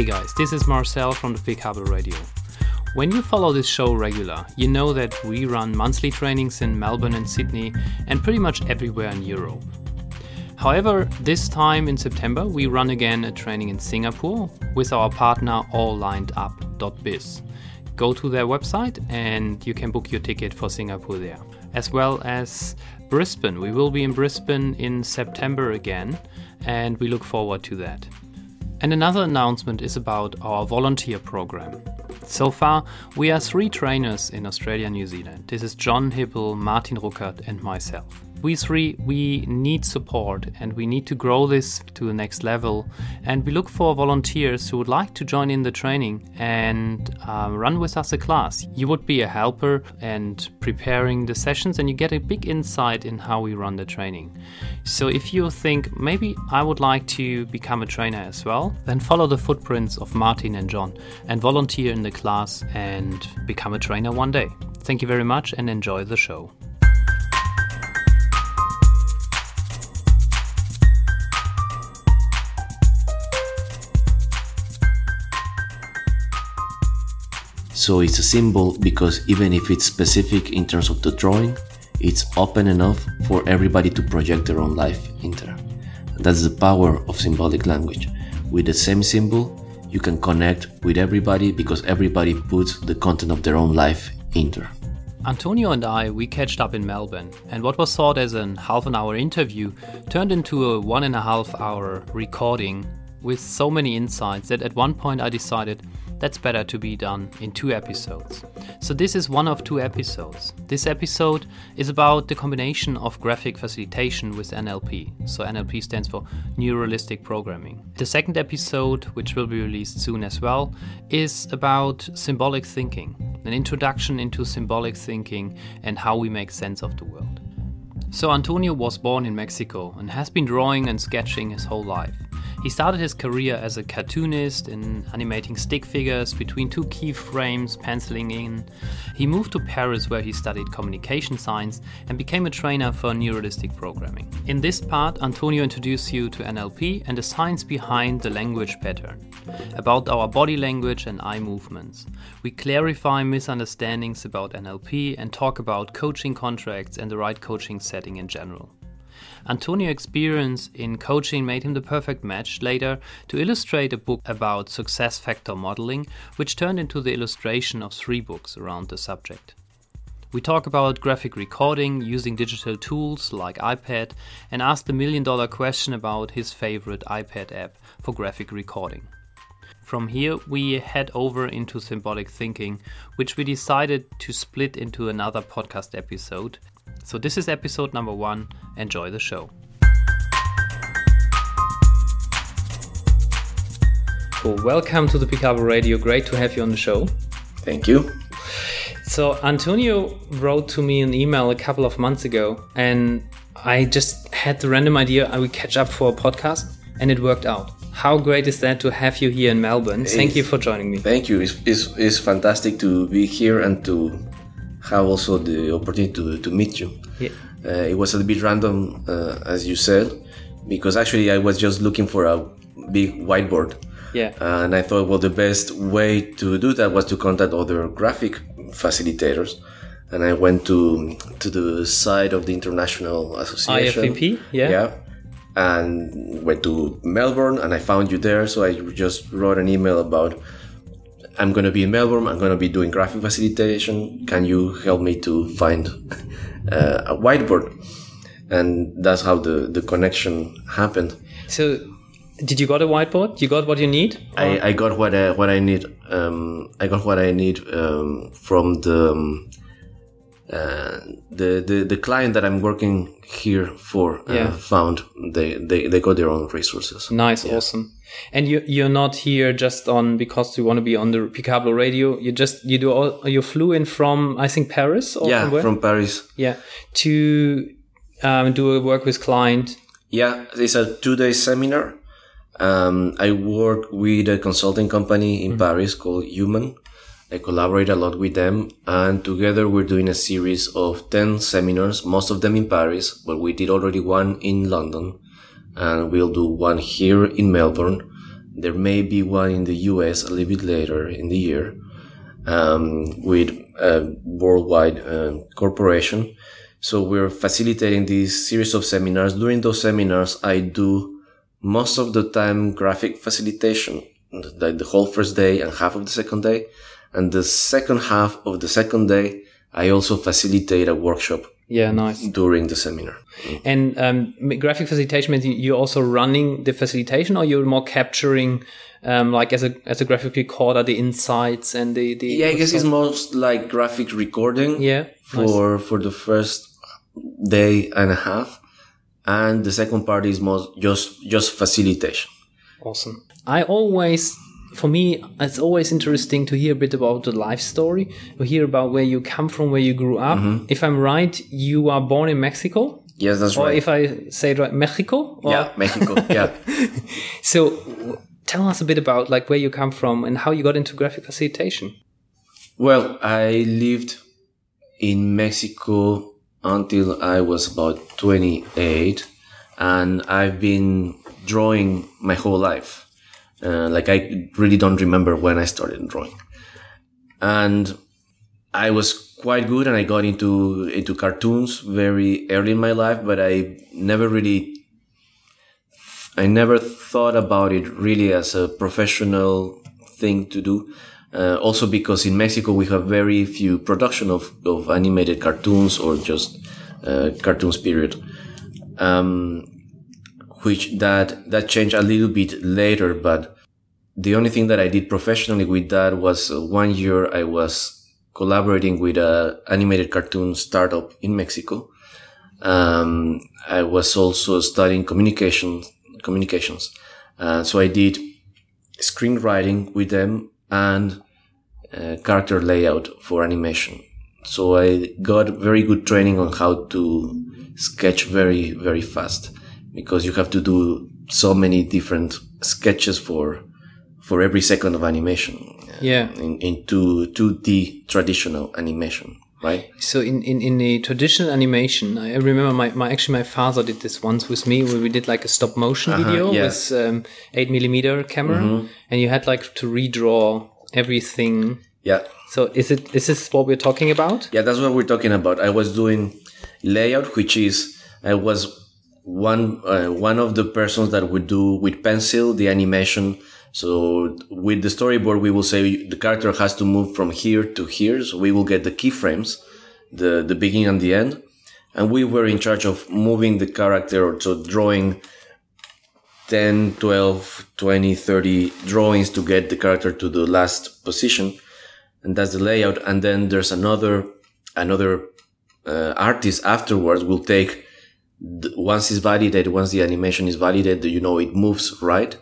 Hey guys, this is Marcel from the Bikablo Radio. When you follow this show regular, you know that we run monthly trainings in Melbourne and Sydney and pretty much everywhere in Europe. However, this time in September, we run again a training in Singapore with our partner alllineup.biz. Go to their website and you can book your ticket for Singapore there. As well as Brisbane. We will be in Brisbane in September again, and we look forward to that. And another announcement is about our volunteer program. So far, we are three trainers in Australia and New Zealand. This is John Hippel, Martin Ruckert, and myself we three we need support and we need to grow this to the next level. And we look for volunteers who would like to join in the training and um, run with us a class. You would be a helper and preparing the sessions and you get a big insight in how we run the training. So if you think maybe i would like to become a trainer as well then follow the footprints of martin and john and volunteer in the class and become a trainer one day. Thank you very much and enjoy the show So it's a symbol because even if it's specific in terms of the drawing, it's open enough for everybody to project their own life into. That's the power of symbolic language. With the same symbol, you can connect with everybody because everybody puts the content of their own life into. Antonio and I, we catched up in Melbourne, and what was thought as an half an hour interview turned into a one and a half hour recording with so many insights that at one point I decided that's better to be done in two episodes. So, this is one of two episodes. This episode is about the combination of graphic facilitation with NLP. So, NLP stands for Neuralistic Programming. The second episode, which will be released soon as well, is about symbolic thinking, an introduction into symbolic thinking and how we make sense of the world. So, Antonio was born in Mexico and has been drawing and sketching his whole life. He started his career as a cartoonist in animating stick figures between two key frames, penciling in. He moved to Paris where he studied communication science and became a trainer for neuralistic programming. In this part, Antonio introduces you to NLP and the science behind the language pattern, about our body language and eye movements. We clarify misunderstandings about NLP and talk about coaching contracts and the right coaching setting in general. Antonio's experience in coaching made him the perfect match later to illustrate a book about success factor modeling, which turned into the illustration of three books around the subject. We talk about graphic recording using digital tools like iPad and ask the million dollar question about his favorite iPad app for graphic recording. From here, we head over into symbolic thinking, which we decided to split into another podcast episode so, this is episode number one. Enjoy the show. Cool. Welcome to the Bikablo Radio. Great to have you on the show. Thank you. So, Antonio wrote to me an email a couple of months ago, and I just had the random idea I would catch up for a podcast, and it worked out. How great is that to have you here in Melbourne? Thank you for joining me. Thank you. It's, it's, it's fantastic to be here and to have also the opportunity to, to meet you. Yeah. Uh, it was a bit random, uh, as you said, because actually I was just looking for a big whiteboard. Yeah. And I thought, well, the best way to do that was to contact other graphic facilitators. And I went to to the site of the International Association. IFVP, yeah. Yeah. And went to Melbourne and I found you there. So I just wrote an email about I'm going to be in Melbourne. I'm going to be doing graphic facilitation. Can you help me to find uh, a whiteboard? And that's how the, the connection happened. So, did you got a whiteboard? You got what you need? I, I got what I, what I need. Um, I got what I need um, from the um, uh, the, the the client that I'm working here for uh, yeah. found they, they they got their own resources. Nice, yeah. awesome. And you you're not here just on because you want to be on the Bikablo radio. You just you do all you flew in from I think Paris or yeah from, from Paris. Yeah, to um, do a work with client. Yeah, it's a two day seminar. Um, I work with a consulting company in mm -hmm. Paris called Human I collaborate a lot with them, and together we're doing a series of 10 seminars, most of them in Paris, but we did already one in London, and we'll do one here in Melbourne. There may be one in the US a little bit later in the year um, with a worldwide uh, corporation. So we're facilitating this series of seminars. During those seminars, I do most of the time graphic facilitation, like the whole first day and half of the second day. And the second half of the second day, I also facilitate a workshop Yeah, nice. during the seminar. And um, graphic facilitation means you're also running the facilitation, or you're more capturing, um, like as a as a graphic recorder, the insights and the the. Yeah, I guess it's most like graphic recording. Yeah, For for the first day and a half, and the second part is most just just facilitation. Awesome. I always, for me, it's always interesting to hear a bit about the life story, to hear about where you come from, where you grew up. Mm-hmm. If I'm right, you are born in Mexico. Yes, that's Or right. if I say it right, Mexico? Or- yeah, Mexico. yeah. So tell us a bit about like where you come from and how you got into graphic facilitation. Well, I lived in Mexico until I was about 28, and I've been drawing my whole life. Uh, like I really don't remember when I started drawing, and I was quite good, and I got into into cartoons very early in my life, but I never really I never thought about it really as a professional thing to do. Uh, also because in Mexico we have very few production of, of animated cartoons or just uh, cartoons period. Um, which that that changed a little bit later, but the only thing that I did professionally with that was uh, one year I was collaborating with a animated cartoon startup in Mexico. Um, I was also studying communication communications, uh, so I did screenwriting with them and uh, character layout for animation. So I got very good training on how to sketch very very fast because you have to do so many different sketches for for every second of animation Yeah. in, in two 2D traditional animation, right? So in, in, in the traditional animation, I remember my, my actually my father did this once with me where we did like a stop motion video yeah. with um, eight millimeter camera, and you had like to redraw everything. Yeah. So is it is this what we're talking about? Yeah, that's what we're talking about. I was doing layout, which is I was one uh, one of the persons that would do with pencil the animation. So with the storyboard, we will say the character has to move from here to here. So we will get the keyframes, the the beginning and the end, and we were in charge of moving the character, or so drawing 10, 12, 20, 30 drawings to get the character to the last position and that's the layout. And then there's another another uh, artist afterwards will take once it's validated, once the animation is validated, you know it moves right.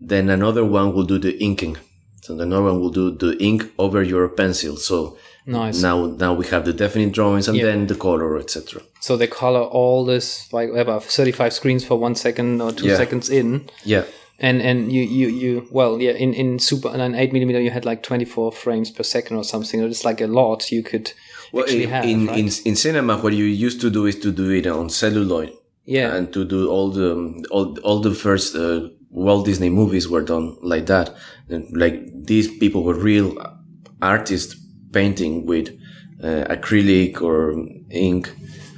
Then another one will do the inking. So another one will do the ink over your pencil. So Nice. now now we have the definite drawings and Yeah. then the color, etc. So they color all this like thirty five screens for one second or two Yeah. seconds in. Yeah. And and you you you well yeah in in super and eight millimeter you had like twenty four frames per second or something. It's like a lot you could Well, actually in, have. in, right? in in cinema, what you used to do is to do it on celluloid. yeah. and to do all the all, all the first uh, Walt Disney movies were done like that. And like these people were real artists painting with uh, acrylic or ink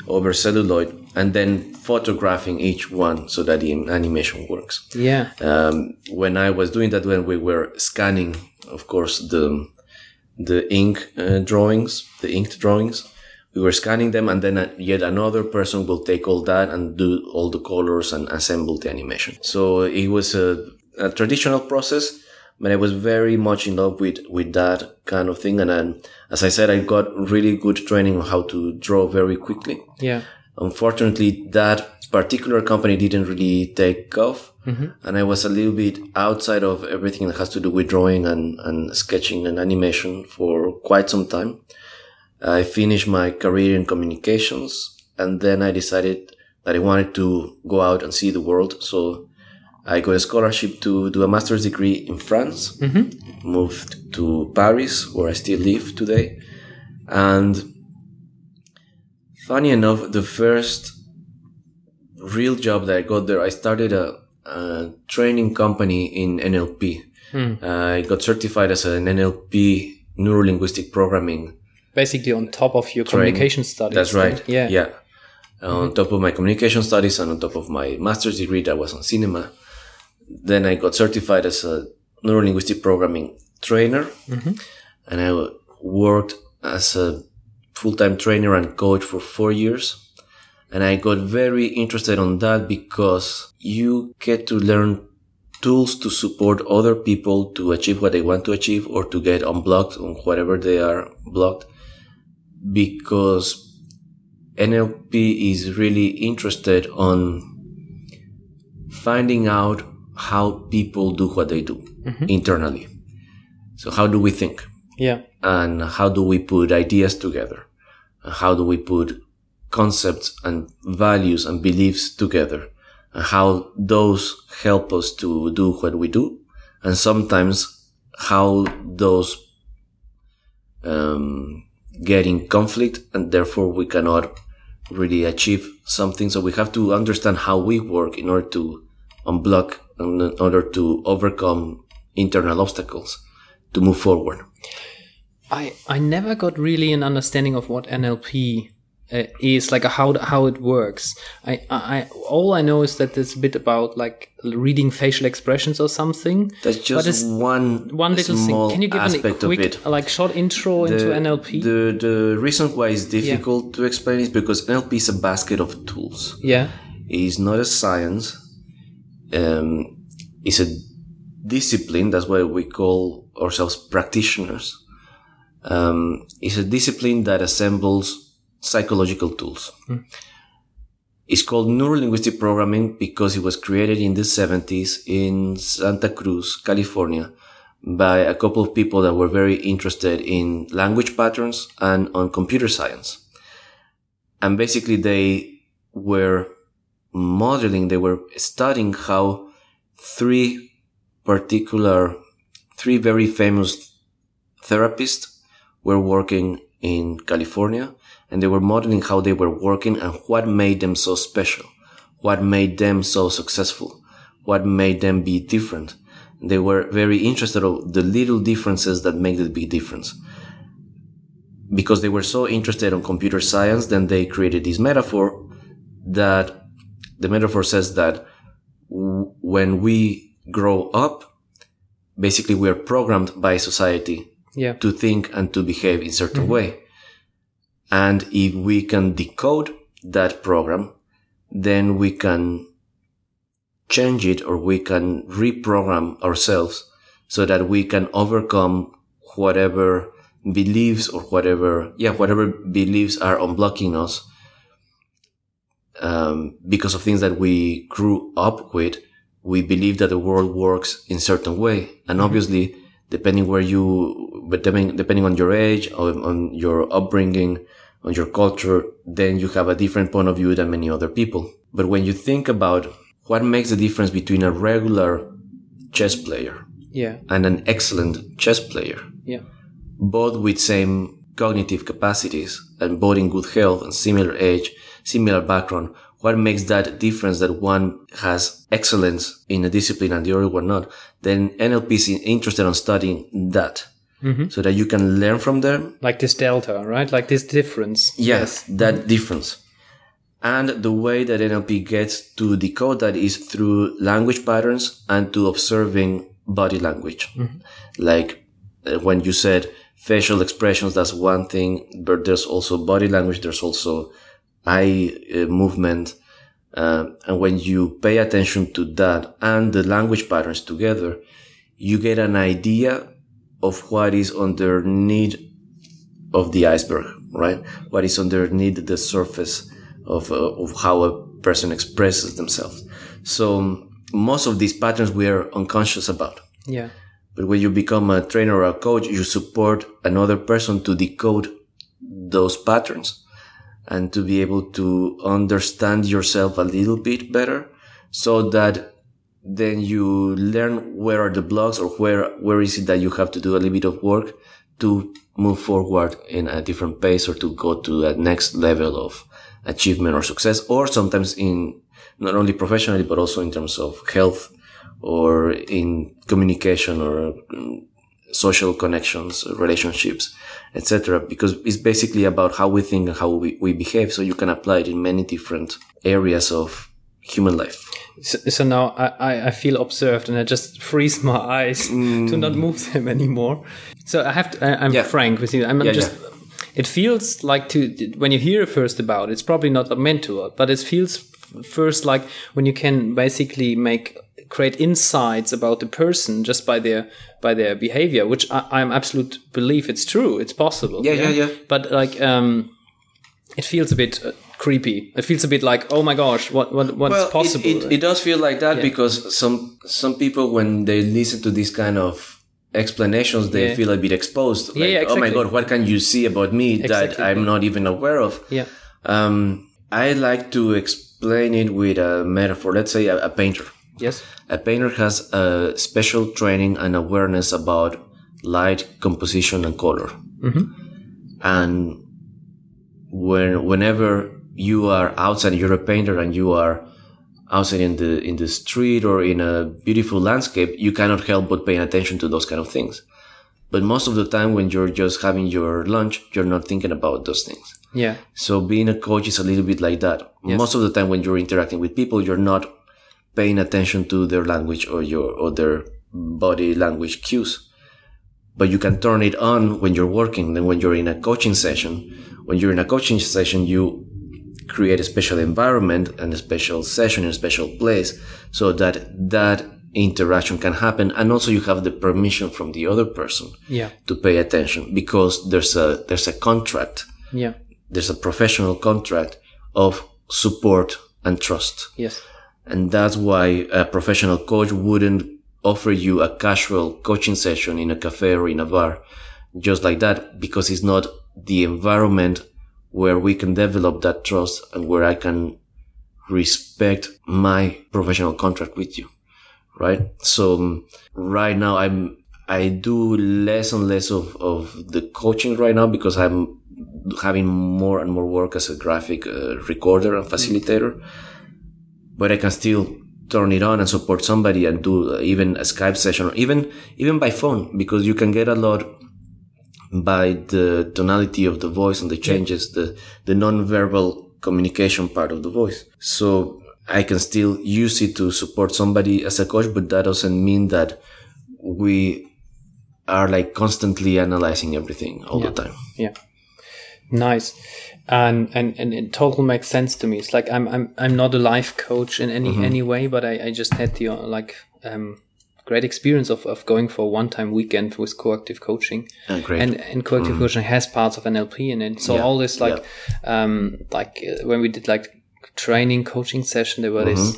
over celluloid and then photographing each one so that the animation works. yeah. Um, when I was doing that, when we were scanning, of course, the the ink uh, drawings, the inked drawings, we were scanning them, and then uh, yet another person will take all that and do all the colors and assemble the animation. So it was a, a traditional process, but I was very much in love with with that kind of thing. And then, as I said, I got really good training on how to draw very quickly. Yeah. Unfortunately, that particular company didn't really take off. Mm-hmm. And I was a little bit outside of everything that has to do with drawing and, and sketching and animation for quite some time. I finished my career in communications and then I decided that I wanted to go out and see the world. So I got a scholarship to do a master's degree in France, mm-hmm. moved to Paris, where I still live today. And funny enough, the first real job that I got there, I started a, a training company in NLP. Hmm. I got certified as an NLP neurolinguistic programming. Basically, on top of your communication studies. That's right. Yeah. Yeah. On top of my communication studies and on top of my master's degree that was on cinema. Then I got certified as a neurolinguistic programming trainer. And I worked as a full-time trainer and coach for four years. And I got very interested on that because you get to learn tools to support other people to achieve what they want to achieve or to get unblocked on whatever they are blocked because NLP is really interested on finding out how people do what they do mm-hmm. internally. So how do we think? Yeah. And how do we put ideas together? And how do we put concepts and values and beliefs together? And how those help us to do what we do? And sometimes how those um, get in conflict and therefore we cannot really achieve something. So we have to understand how we work in order to unblock and in order to overcome internal obstacles to move forward. I I never got really an understanding of what NLP uh, is like how how it works. I, I all I know is that it's a bit about like reading facial expressions or something. That's But just it's one one little thing. Can you give me a quick like short intro into NLP? The the reason why it's difficult to explain is because NLP is a basket of tools. yeah. It's not a science. Um, it's a discipline. That's why we call ourselves practitioners. Um, it's a discipline that assembles psychological tools. It's called neurolinguistic programming because it was created in the 70s in Santa Cruz, California, by a couple of people that were very interested in language patterns and on computer science. And basically they were modeling, they were studying how three particular, three very famous therapists were working in California and they were modeling how they were working and what made them so special, what made them so successful, what made them be different. They were very interested of the little differences that make the big difference. Because they were so interested in computer science, then they created this metaphor that the metaphor says that when we grow up, basically we are programmed by society Yeah. to think and to behave in certain way. And if we can decode that program, then we can change it or we can reprogram ourselves so that we can overcome whatever beliefs or whatever, yeah, whatever beliefs are unblocking us um, because of things that we grew up with. We believe that the world works in certain way, and obviously, depending where you, but depending depending on your age, on, on your upbringing, on your culture, then you have a different point of view than many other people. But when you think about what makes the difference between a regular chess player Yeah. and an excellent chess player, Yeah. both with same cognitive capacities and both in good health and similar age, similar background, what makes that difference that one has excellence in a discipline and the other one not, then NLP is interested in studying that so that you can learn from them Like this delta, right? Like this difference. Yes, that difference. And the way that NLP gets to decode that is through language patterns and to observing body language. Like uh, when you said facial expressions, that's one thing, but there's also body language, there's also eye uh, movement. Uh, and when you pay attention to that and the language patterns together, you get an idea of what is underneath of the iceberg, right? What is underneath the surface of, uh, of how a person expresses themselves. So most of these patterns we are unconscious about. Yeah. But when you become a trainer or a coach, you support another person to decode those patterns and to be able to understand yourself a little bit better so that then you learn where are the blocks or where, where is it that you have to do a little bit of work to move forward in a different pace or to go to that next level of achievement or success. Or sometimes in, not only professionally, but also in terms of health or in communication or um, social connections, relationships, etc. Because it's basically about how we think and how we, we behave. So you can apply it in many different areas of human life. So, so now I, I feel observed and I just freeze my eyes mm. to not move them anymore. So I have to, I, am yeah. frank with you. I'm, yeah, just, yeah. it feels like to, when you hear first about it, it's probably not meant to, but it feels first like when you can basically make create insights about the person just by their by their behavior, which I, am absolute believe it's true. It's possible. Yeah, yeah, yeah. yeah. But like, um, it feels a bit uh, creepy. It feels a bit like, oh my gosh, what what what's well, possible? It, it, it, does feel like that yeah. because some some people when they listen to this kind of explanations, they yeah. feel a bit exposed. Like, yeah, exactly. oh my god, what can you see about me exactly. that I'm not even aware of? Yeah. Um, I like to explain it with a metaphor. Let's say a, a painter. Yes. A painter has a special training and awareness about light, composition, and color. Mm-hmm. And when whenever you are outside, you're a painter, and you are outside in the in the street or in a beautiful landscape, you cannot help but paying attention to those kind of things. But most of the time, when you're just having your lunch, you're not thinking about those things. Yeah. So being a coach is a little bit like that. Yes. Most of the time, when you're interacting with people, you're not paying attention to their language or your or their body language cues. But you can turn it on when you're working. Then when you're in a coaching session, when you're in a coaching session, you create a special environment and a special session in a special place so that that interaction can happen. And also you have the permission from the other person yeah. to pay attention because there's a there's a contract. Yeah. There's a professional contract of support and trust. Yes. And that's why a professional coach wouldn't offer you a casual coaching session in a cafe or in a bar just like that because it's not the environment where we can develop that trust and where I can respect my professional contract with you. Right. So um, right now I'm, I do less and less of, of the coaching right now because I'm having more and more work as a graphic uh, recorder and facilitator but I can still turn it on and support somebody and do even a Skype session or even, even by phone because you can get a lot by the tonality of the voice and the changes, the, the non-verbal communication part of the voice. So I can still use it to support somebody as a coach, but that doesn't mean that we are like constantly analyzing everything all yeah. the time. Yeah. Nice and and and it totally makes sense to me. It's like I'm I'm I'm not a life coach in any mm-hmm. any way, but I I just had the like um great experience of, of going for a one time weekend with coactive coaching. Oh. And and coactive mm. coaching has parts of NLP in it. So yeah. all this like yeah. um like uh, when we did like training coaching session, there were mm-hmm. this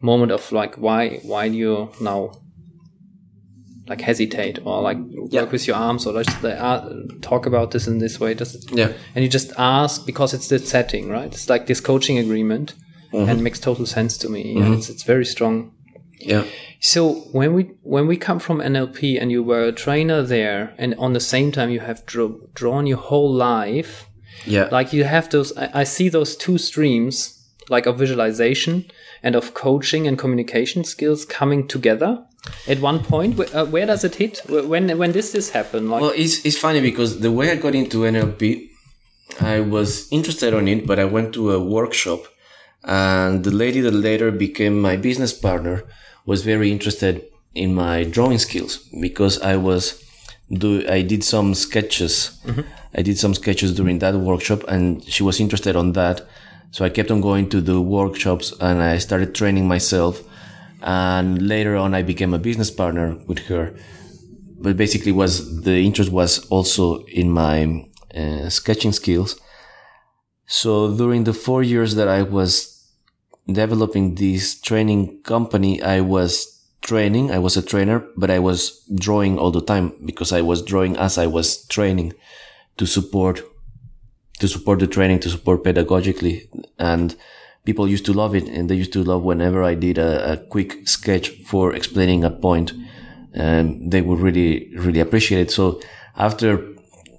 moment of like why why do you now like hesitate or like yeah. work with your arms or just uh, talk about this in this way just yeah and you just ask because it's the setting right it's like this coaching agreement mm-hmm. and makes total sense to me mm-hmm. it's, it's very strong yeah. So when we when we come from nlp and you were a trainer there and on the same time you have drawn your whole life yeah. like you have those I, I see those two streams like of visualization and of coaching and communication skills coming together at one point. Where, uh, where does it hit? When when does this happen? Like well it's, it's funny because the way i got into nlp i was interested on it but i went to a workshop and the lady that later became my business partner was very interested in my drawing skills because i was do i did some sketches mm-hmm. i did some sketches during that workshop and she was interested on that so i kept on going to the workshops and i started training myself and later on I became a business partner with her. But basically, was the interest was also in my uh, sketching skills. So during the four years that I was developing this training company, I was training. I was a trainer, but I was drawing all the time because I was drawing as I was training to support, to support the training, to support pedagogically. And people used to love it and they used to love whenever I did a, a quick sketch for explaining a point. And they would really, really appreciate it. So after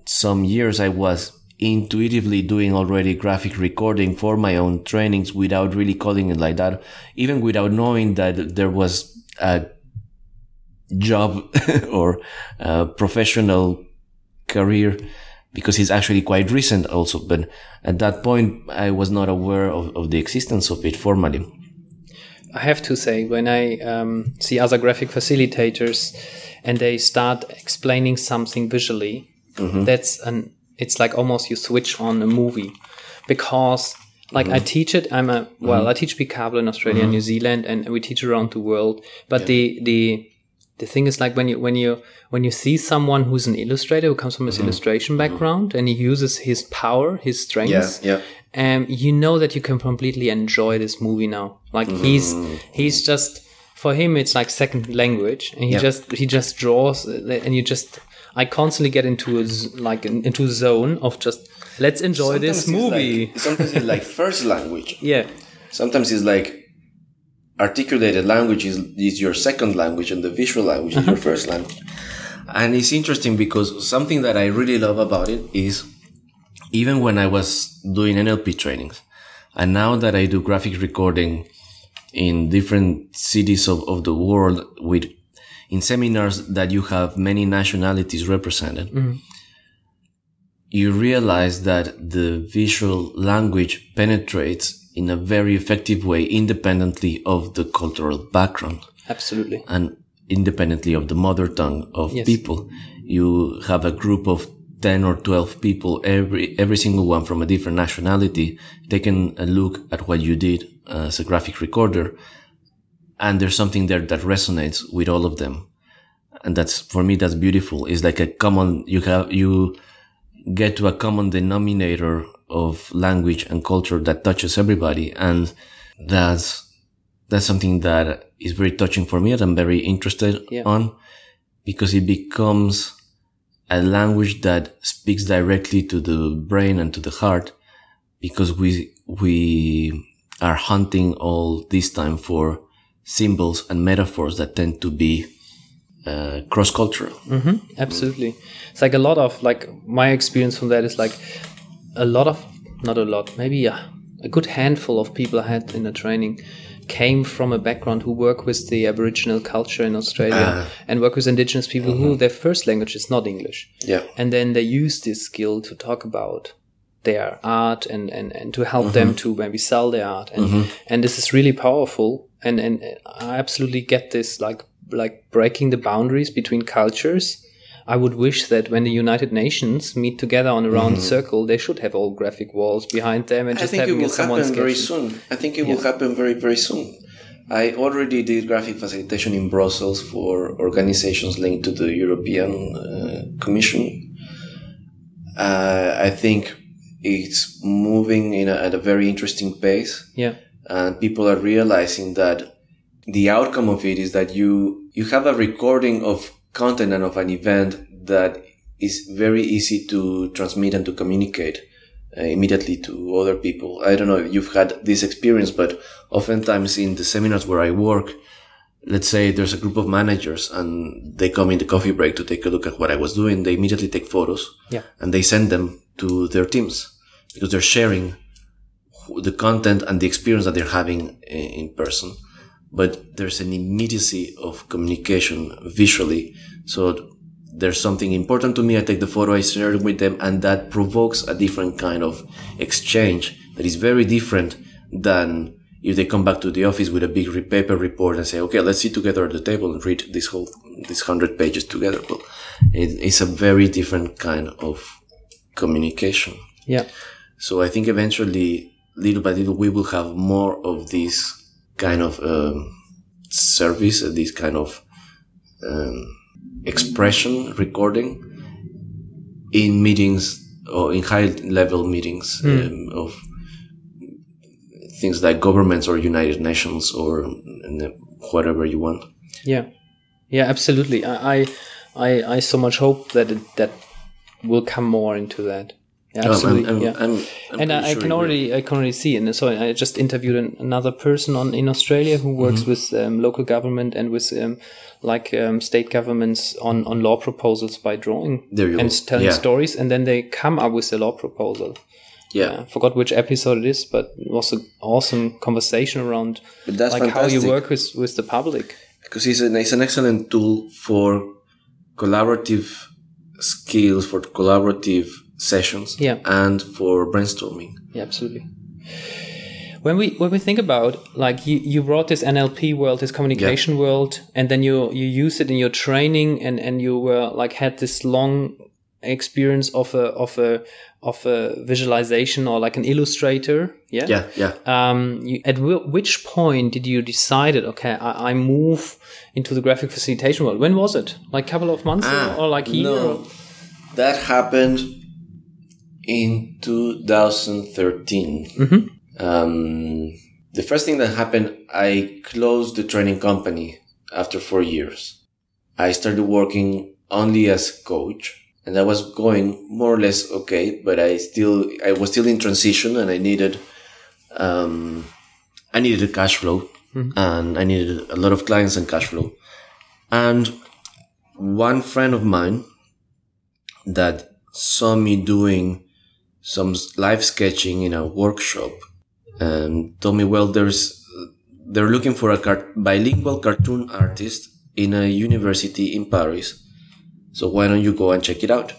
some years, I was intuitively doing already graphic recording for my own trainings without really calling it like that, even without knowing that there was a job or a professional career because it's actually quite recent also. But at that point, I was not aware of, of the existence of it formally. I have to say, when I um, see other graphic facilitators and they start explaining something visually, mm-hmm. that's an it's like almost you switch on a movie because like mm-hmm. I teach it. I'm a well, mm-hmm. I teach Bikablo in Australia and New mm-hmm. Zealand, and we teach around the world. But yeah. the the the thing is like when you when you when you see someone who's an illustrator who comes from this mm-hmm. illustration mm-hmm. background and he uses his power his strengths yeah, yeah. Um, you know that you can completely enjoy this movie now. Like mm. he's he's just for him it's like second language, and he yeah. just he just draws, and you just I constantly get into a like into a zone of just let's enjoy sometimes this movie. Like, sometimes it's like first language. Yeah. Sometimes it's like articulated language is, is your second language and the visual language is your uh-huh. first language. And it's interesting because something that I really love about it is even when I was doing NLP trainings, and now that I do graphic recording in different cities of, of the world with in seminars that you have many nationalities represented, mm-hmm. you realize that the visual language penetrates in a very effective way, independently of the cultural background. Absolutely. And independently of the mother tongue of yes. people. You have a group of 10 or 12 people, every, every single one from a different nationality, taking a look at what you did as a graphic recorder. And there's something there that resonates with all of them. And that's, for me, that's beautiful. It's like a common, you have, you get to a common denominator of language and culture that touches everybody. And that's, that's something that is very touching for me that I'm very interested yeah. on because it becomes a language that speaks directly to the brain and to the heart because we, we are hunting all this time for symbols and metaphors that tend to be uh, cross cultural. Mm-hmm, absolutely. It's like a lot of, like, my experience from that is like a lot of, not a lot, maybe a, a good handful of people I had in the training came from a background who work with the Aboriginal culture in Australia uh, and work with Indigenous people mm-hmm. who their first language is not English. Yeah. And then they use this skill to talk about their art and, and, and to help mm-hmm. them to maybe sell their art. And, mm-hmm. and this is really powerful. And, and I absolutely get this, like, like breaking the boundaries between cultures I would wish that when the United Nations meet together on a round mm-hmm. circle, they should have all graphic walls behind them and just I think it will happen very soon. I think it yeah. will happen very very soon. I already did graphic facilitation in Brussels for organizations linked to the European uh, Commission. Uh, I think it's moving in a, at a very interesting pace. Yeah. And people are realizing that the outcome of it is that you, you have a recording of content and of an event that is very easy to transmit and to communicate uh, immediately to other people. I don't know if you've had this experience, but oftentimes in the seminars where I work, let's say there's a group of managers and they come in the coffee break to take a look at what I was doing. They immediately take photos yeah. and they send them to their teams because they're sharing the content and the experience that they're having in person but there's an immediacy of communication visually. So there's something important to me. I take the photo, I share it with them, and that provokes a different kind of exchange that is very different than if they come back to the office with a big paper report and say, okay, let's sit together at the table and read this whole, these hundred pages together. Well, it, it's a very different kind of communication. Yeah. So I think eventually, little by little, we will have more of this kind of um, service, uh, this kind of um, expression recording in meetings or in high level meetings mm. um, of things like governments or United Nations or whatever you want. Yeah, yeah, absolutely. I, I, I so much hope that it, that will come more into that Yeah, absolutely. I'm, I'm, yeah. I'm, I'm and I, I can sure already I can already see and so I just interviewed an, another person on in Australia who works Mm-hmm. with um, local government and with um, like um, state governments on on law proposals by drawing There you and go. telling Yeah. stories and then they come up with a law proposal. Yeah, I forgot which episode it is, but it was an awesome conversation around But that's like how you work with with the public. because it's an, it's an excellent tool for collaborative skills, for collaborative sessions, Yeah. and for brainstorming. Yeah, absolutely. When we when we think about like you, you brought this NLP world, this communication world, and then you you use it in your training, and and you were like had this long experience of a of a of a visualization or like an illustrator. Yeah. Yeah, yeah. Um. You, at w- which point did you decided? Okay, I, I move into the graphic facilitation world. When was it? Like a couple of months ago, or like a year? Ah, no, that happened in 2013. Mm-hmm. Um, the first thing that happened, I closed the training company after four years. I started working only as coach and I was going more or less okay, but I still, I was still in transition and I needed, um, I needed a cash flow and I needed a lot of clients and cash flow. And one friend of mine that saw me doing some live sketching in a workshop and told me, well, there's, they're looking for a car- bilingual cartoon artist in a university in Paris. So why don't you go and check it out?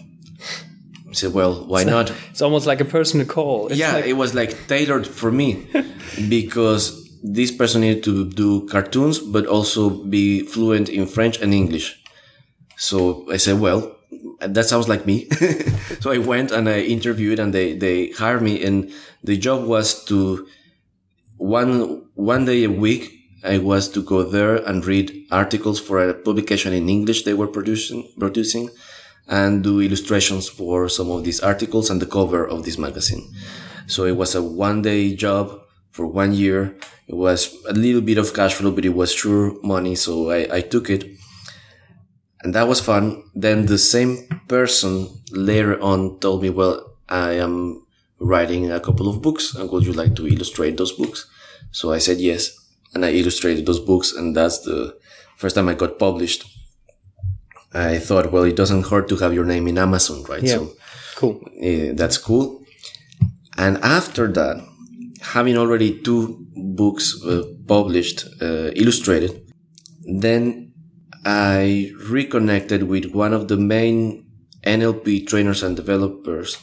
I said, well, why not? It's almost like a personal call. It's yeah, like- it was like tailored for me because this person needed to do cartoons, but also be fluent in French and English. So I said, well, that sounds like me. so I went and I interviewed and they, they hired me and the job was to one, one day a week. I was to go there and read articles for a publication in English they were producing, producing and do illustrations for some of these articles and the cover of this magazine. So it was a one day job for one year. It was a little bit of cash flow, but it was sure money. So I, I took it and that was fun. Then the same person later on told me, well, I am writing a couple of books and would you like to illustrate those books? So I said yes. And I illustrated those books and that's the first time I got published. I thought, well, it doesn't hurt to have your name in Amazon, right? Yeah. So cool. uh, that's cool. And after that, having already two books uh, published, uh, illustrated, then I reconnected with one of the main NLP trainers and developers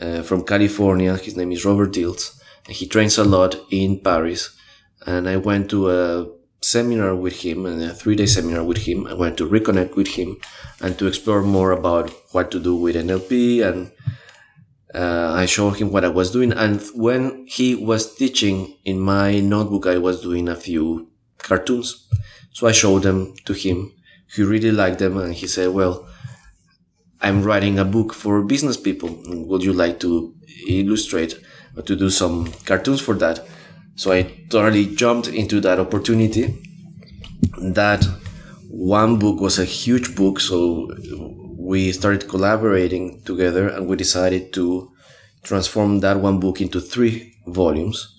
uh, from California. His name is Robert Dilts. He trains a lot in Paris. And I went to a seminar with him and a three day seminar with him. I went to reconnect with him and to explore more about what to do with NLP and uh, I showed him what I was doing. And when he was teaching in my notebook, I was doing a few cartoons. So I showed them to him. He really liked them and he said, well, I'm writing a book for business people. Would you like to illustrate or to do some cartoons for that? So I totally jumped into that opportunity. That one book was a huge book. So we started collaborating together and we decided to transform that one book into three volumes.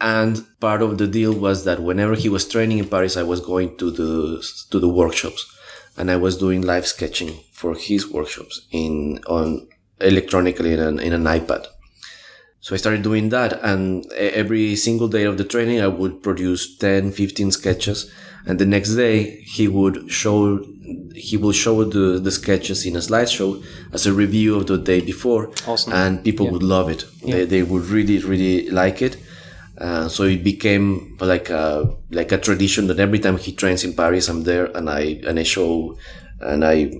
And part of the deal was that whenever he was training in Paris, I was going to the, to the workshops and I was doing live sketching for his workshops in, on electronically in an, in an iPad. So I started doing that and every single day of the training, I would produce 10, 15 sketches. And the next day he would show, he will show the, the sketches in a slideshow as a review of the day before. Awesome. And people would love it. They, they would really, really like it. Uh, so it became like a, like a tradition that every time he trains in Paris, I'm there and I, and I show, and I,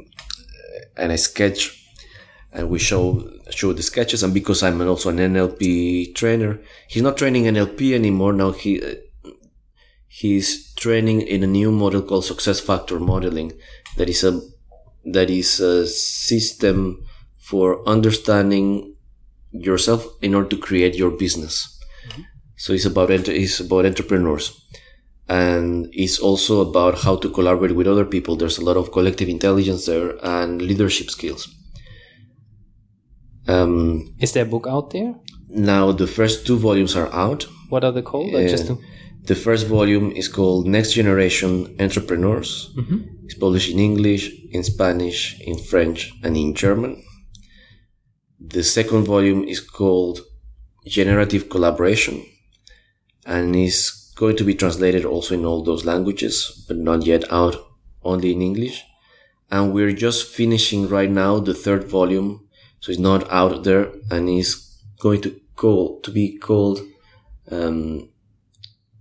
and I sketch and we show show the sketches. And because i'm also an nlp trainer he's not training nlp anymore. Now he uh, he's training in a new model called success factor modeling. That is a that is a system for understanding yourself in order to create your business. So it's about it's about entrepreneurs. And it's also about how to collaborate with other people. There's a lot of collective intelligence there and leadership skills Um, Is there a book out there? now the first two volumes are out. What are they called? Like, just to, The first volume is called Next Generation Entrepreneurs. It's published in English, in Spanish, in French, and in German. The second volume is called Generative Collaboration and is going to be translated also in all those languages, but not yet out, only in English. And we're just finishing right now the third volume, so it's not out there and is going to call to be called um,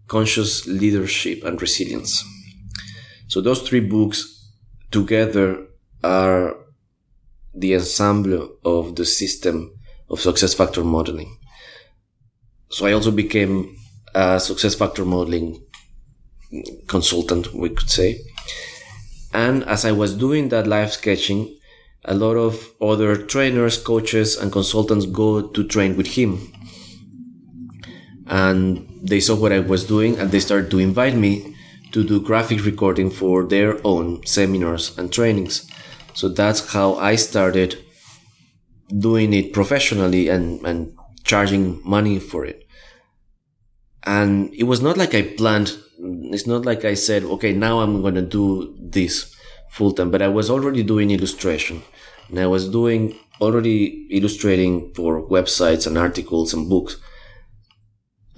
conscious leadership and resilience. So those three books together are the ensemble of the system of success factor modeling. So I also became a success factor modeling consultant, we could say. And as I was doing that live sketching, a lot of other trainers, coaches, and consultants go to train with him and they saw what I was doing and they started to invite me to do graphic recording for their own seminars and trainings. So that's how I started doing it professionally and, and charging money for it. And it was not like I planned. It's not like I said, okay, now I'm going to do this full time, but I was already doing illustration and I was doing already illustrating for websites and articles and books.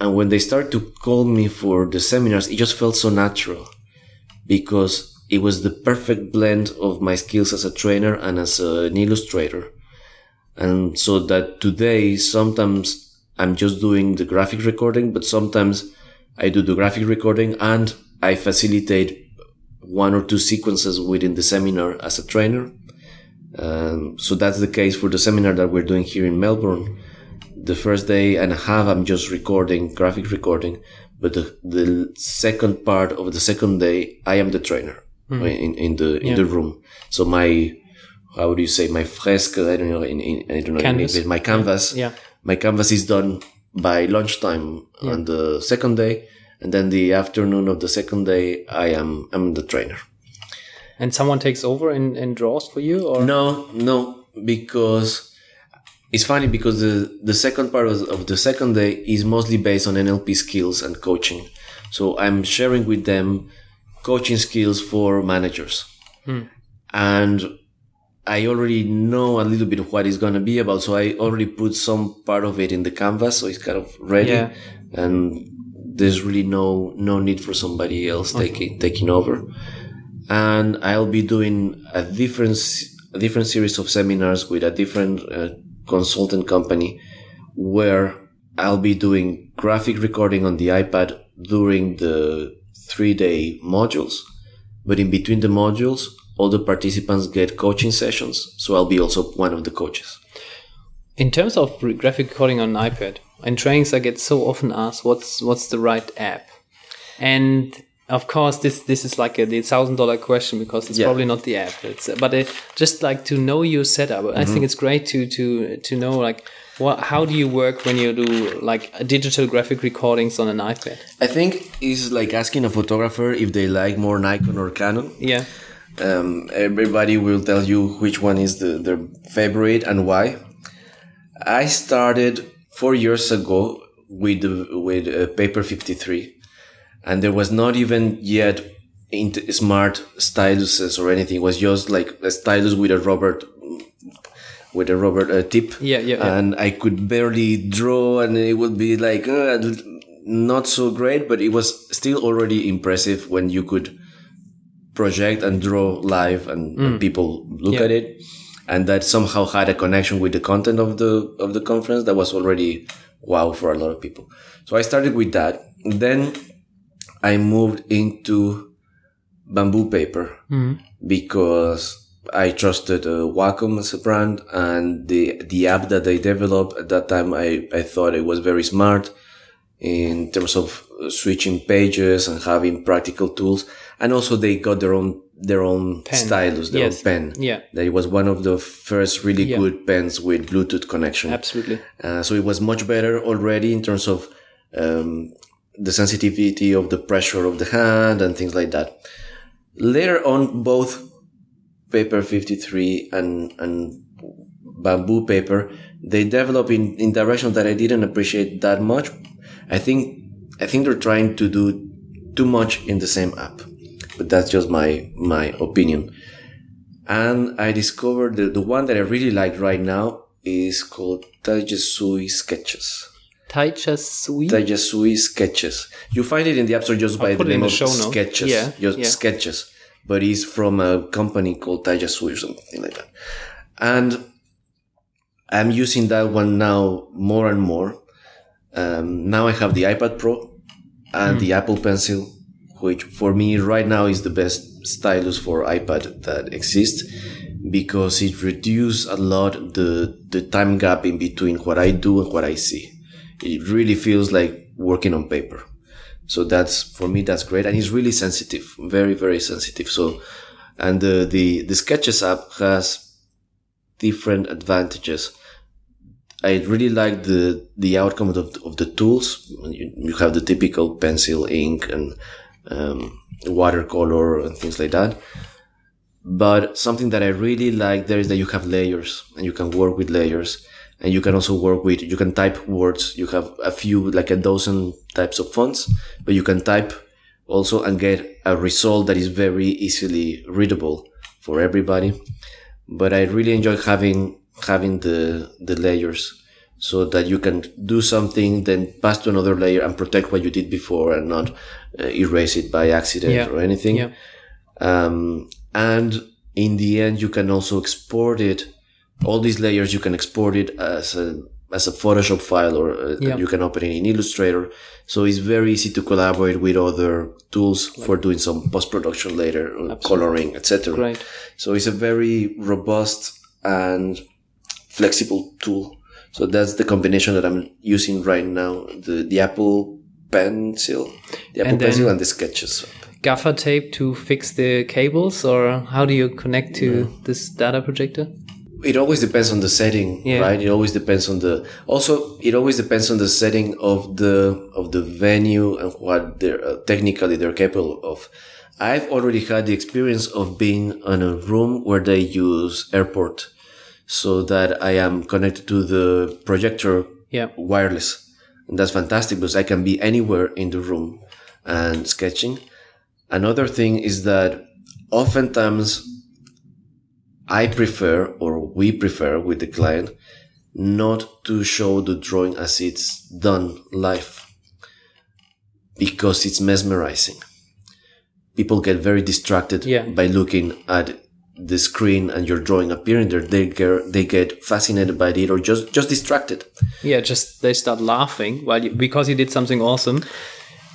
And when they started to call me for the seminars, it just felt so natural because it was the perfect blend of my skills as a trainer and as an illustrator. And so that today, sometimes I'm just doing the graphic recording, but sometimes I do the graphic recording and I facilitate one or two sequences within the seminar as a trainer. Um, so that's the case for the seminar that we're doing here in Melbourne the first day and a half I'm just recording, graphic recording, but the, the second part of the second day I am the trainer in, in the in Yeah. the room. So my how do you say my fresque? I don't know in, in I don't know Canvas. English. My canvas. yeah. My canvas is done by lunchtime on the second day, and then the afternoon of the second day I am I'm the trainer. And someone takes over and, and draws for you, or No, no, because it's funny because the, the second part of, of the second day is mostly based on NLP skills and coaching. So I'm sharing with them coaching skills for managers. Hmm. And I already know a little bit of what it's going to be about. So I already put some part of it in the canvas. So it's kind of ready. Yeah. And there's really no, no need for somebody else taking, taking over and I'll be doing a different a different series of seminars with a different uh, consultant company where I'll be doing graphic recording on the iPad during the three day modules, but in between the modules, all the participants get coaching sessions. So I'll be also one of the coaches. in terms of graphic recording on iPad, in trainings I get so often asked, "What's what's the right app?" And of course, this this is like a the thousand dollar question because it's Yeah. probably not the app. It's but it, just like to know your setup. I think it's great to to to know like what how do you work when you do like digital graphic recordings on an iPad? I think it's like asking a photographer if they like more Nikon or Canon. Yeah, um, everybody will tell you which one is the, their favorite and why. I started four years ago with with uh, Paper 53, and there was not even yet int- smart styluses or anything. It was just like a stylus with a rubber with a rubber uh, tip. Yeah, yeah, yeah. And I could barely draw, and it would be like uh, not so great, but it was still already impressive when you could project and draw live and, and people look Mm. Yeah. at it and that somehow had a connection with the content of the of the conference that was already wow for a lot of people. So i started with that. Then i moved into bamboo paper because i trusted uh, wacom as a brand and the the app that they developed. At that time i i thought it was very smart in terms of switching pages and having practical tools. And also they got their own, their own Pen. stylus, their Yes. own pen. Yeah. That it was one of the first really Yeah. good pens with Bluetooth connection. absolutely. Uh, so it was much better already in terms of, um, the sensitivity of the pressure of the hand and things like that. Later on, both paper 53 and, and bamboo paper, they develop in, in direction that I didn't appreciate that much. I think, I think they're trying to do too much in the same app, but that's just my, my opinion. And I discovered the, the one that I really like right now is called Tayasui Sketches. Tayasui? Tayasui Sketches. You find it in the App Store just by the name the of. Sketches. Yeah, Just yeah. Sketches. But it's from a company called Tayasui or something like that. And I'm using that one now more and more. Um, now I have the iPad Pro and the Apple Pencil, which for me right now is the best stylus for iPad that exists because it reduces a lot the the time gap in between what I do and what I see. It really feels like working on paper. So that's for me that's great and it's really sensitive, very very sensitive. So and the the, the Sketches app has different advantages. I really like the the outcome of of the tools. You, you have the typical pencil, ink, and um, watercolor and things like that. But something that I really like there is that you have layers and you can work with layers and you can also work with, you can type words. You have a few, like a dozen types of fonts, but you can type also and get a result that is very easily readable for everybody. But I really enjoy having, having the, the layers so that you can do something, then pass to another layer and protect what you did before and not uh, erase it by accident Yeah. or anything. Yeah. Um, and in the end, you can also export it. All these layers, you can export it as a as a Photoshop file, or uh, Yeah. you can open it in Illustrator. So it's very easy to collaborate with other tools for doing some post production later, uh, coloring, etc. Great. So it's a very robust and flexible tool. So that's the combination that I'm using right now: the the Apple Pencil, the Apple And Pencil, and the Sketches. Gaffer tape to fix the cables, or how do you connect to this data projector? It always depends on the setting, Yeah. right? It always depends on the. Also, it always depends on the setting of the of the venue and what they're uh, technically they're capable of. I've already had the experience of being in a room where they use airport, so that I am connected to the projector Yeah. wireless. And that's fantastic because I can be anywhere in the room and sketching. Another thing is that oftentimes I prefer or we prefer with the client not to show the drawing as it's done live because it's mesmerizing. People get very distracted Yeah. by looking at the screen and your drawing appearing there. They get, they get fascinated by it or just, just distracted. Yeah, just they start laughing while you, because you did something awesome,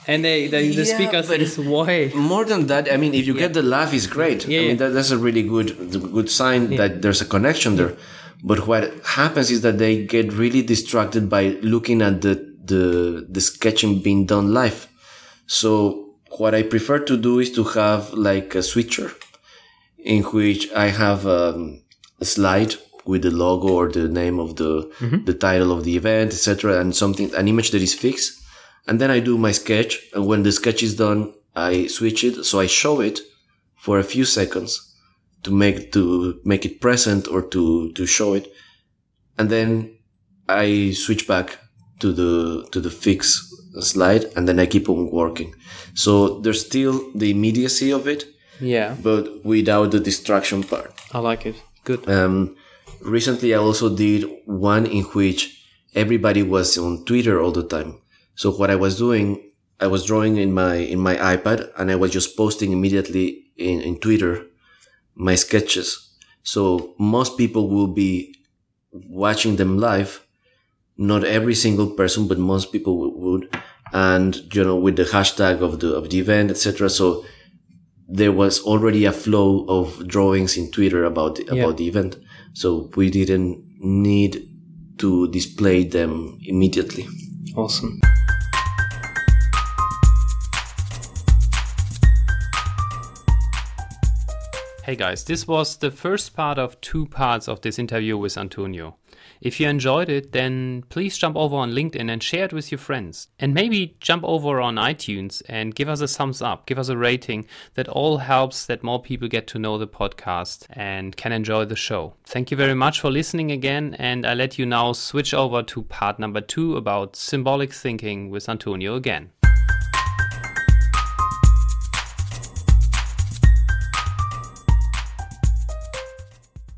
and they, they the Yeah, speaker says why. More than that, I mean, if you get the laugh, is great. Yeah, I yeah. mean, that, that's a really good, good sign that there's a connection there. But what happens is that they get really distracted by looking at the, the, the sketching being done live. So what I prefer to do is to have like a switcher in which I have um, a slide with the logo or the name of the, the title of the event, etc. and something, an image that is fixed. And then I do my sketch. And when the sketch is done, I switch it. So I show it for a few seconds to make, to make it present or to, to show it. And then I switch back to the, to the fix slide and then I keep on working. So there's still the immediacy of it, Yeah, but without the distraction part. I like it. Good. Um, recently, I also did one in which everybody was on Twitter all the time. So what I was doing, I was drawing in my in my iPad, and I was just posting immediately in, in Twitter my sketches. So most people will be watching them live. Not every single person, but most people would, and you know, with the hashtag of the of the event, etc. So there was already a flow of drawings in Twitter about the, Yeah. about the event, so we didn't need to display them immediately. Awesome. Hey guys, this was the first part of two parts of this interview with Antonio. If you enjoyed it, then please jump over on LinkedIn and share it with your friends. And maybe jump over on iTunes and give us a thumbs up, give us a rating. That all helps that more people get to know the podcast and can enjoy the show. Thank you very much for listening again, and I let you now switch over to part number two about symbolic thinking with Antonio again.